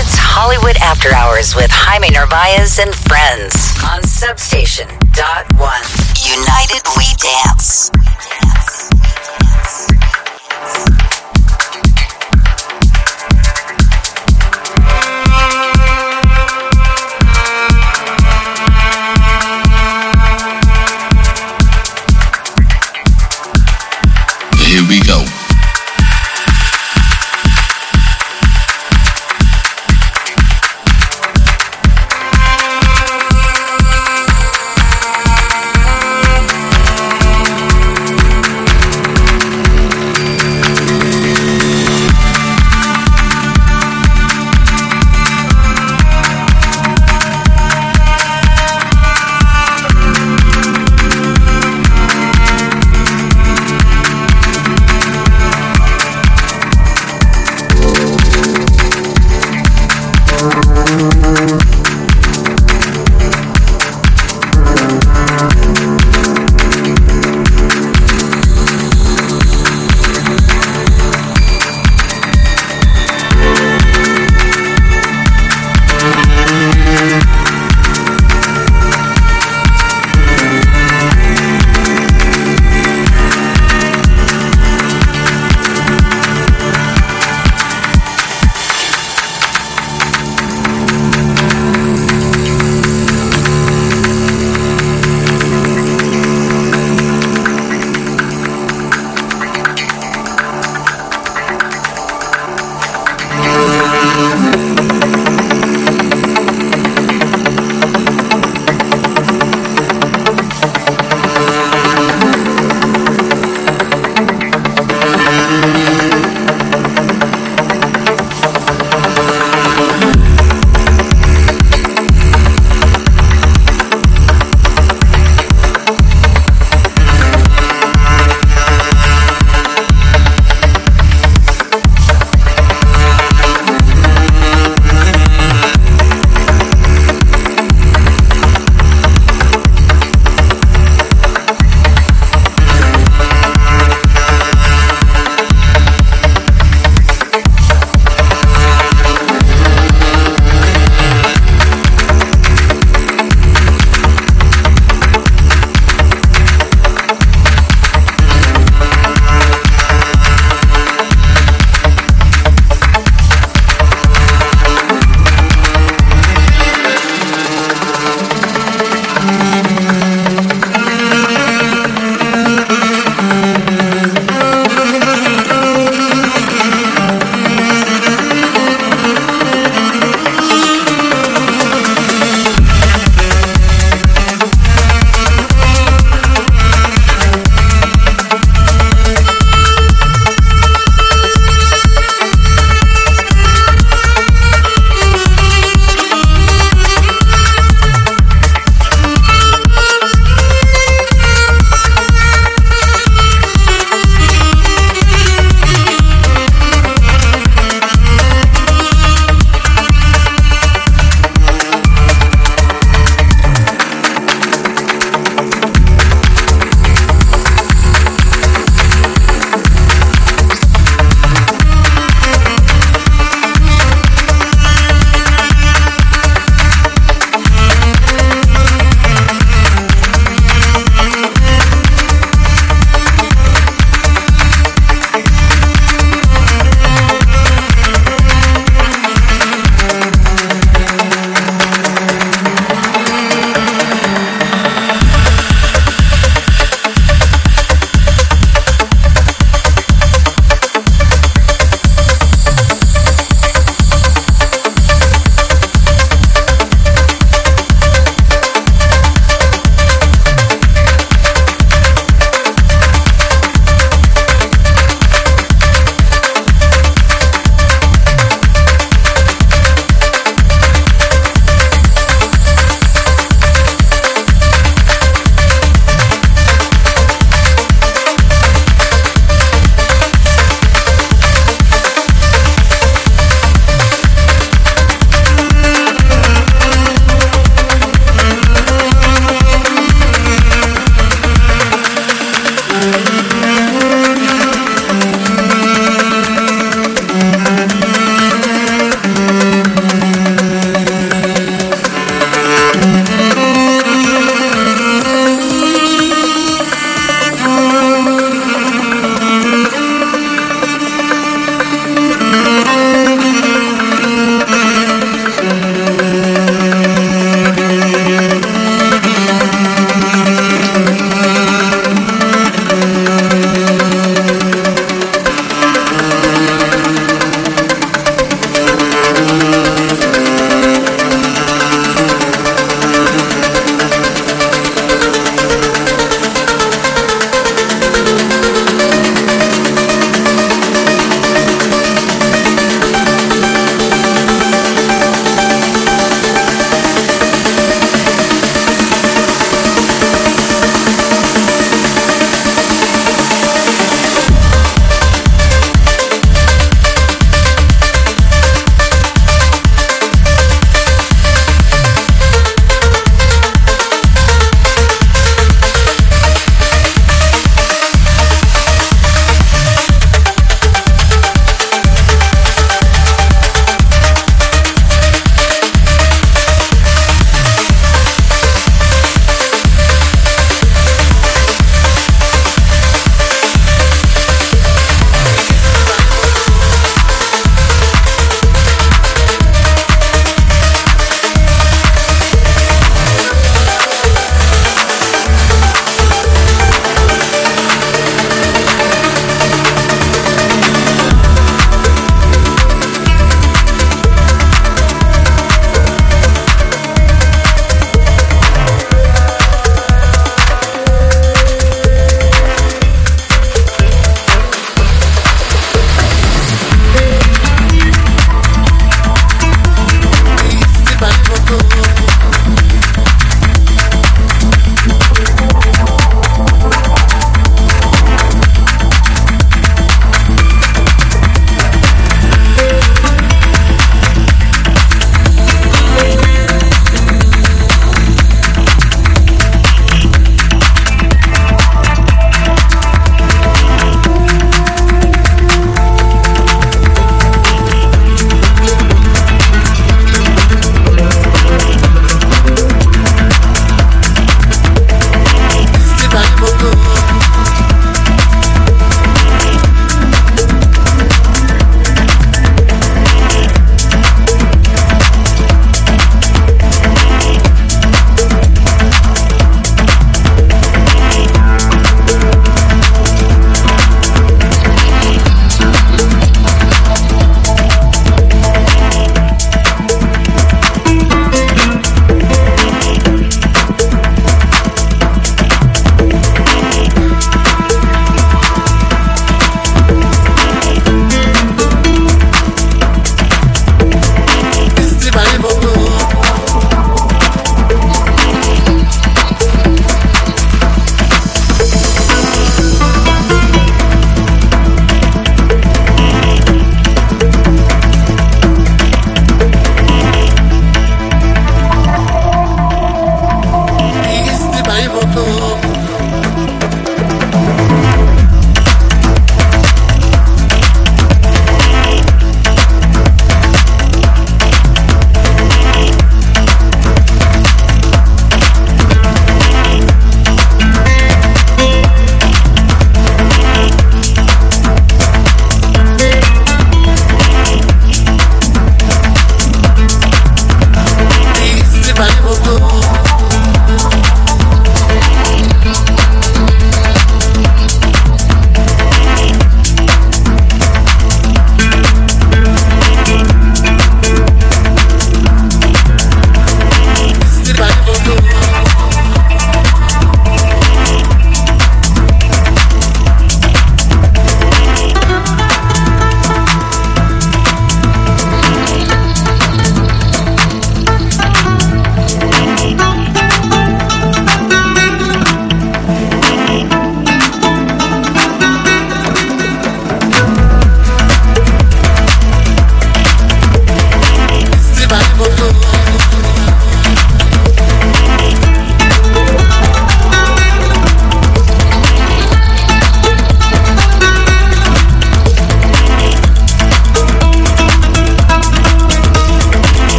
It's Hollywood After Hours with Jaime Narvaez and friends on Substation Dot One. United We Dance.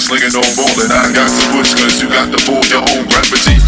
Slinging no ballin'. I got to push cause you got to pull your own gravity.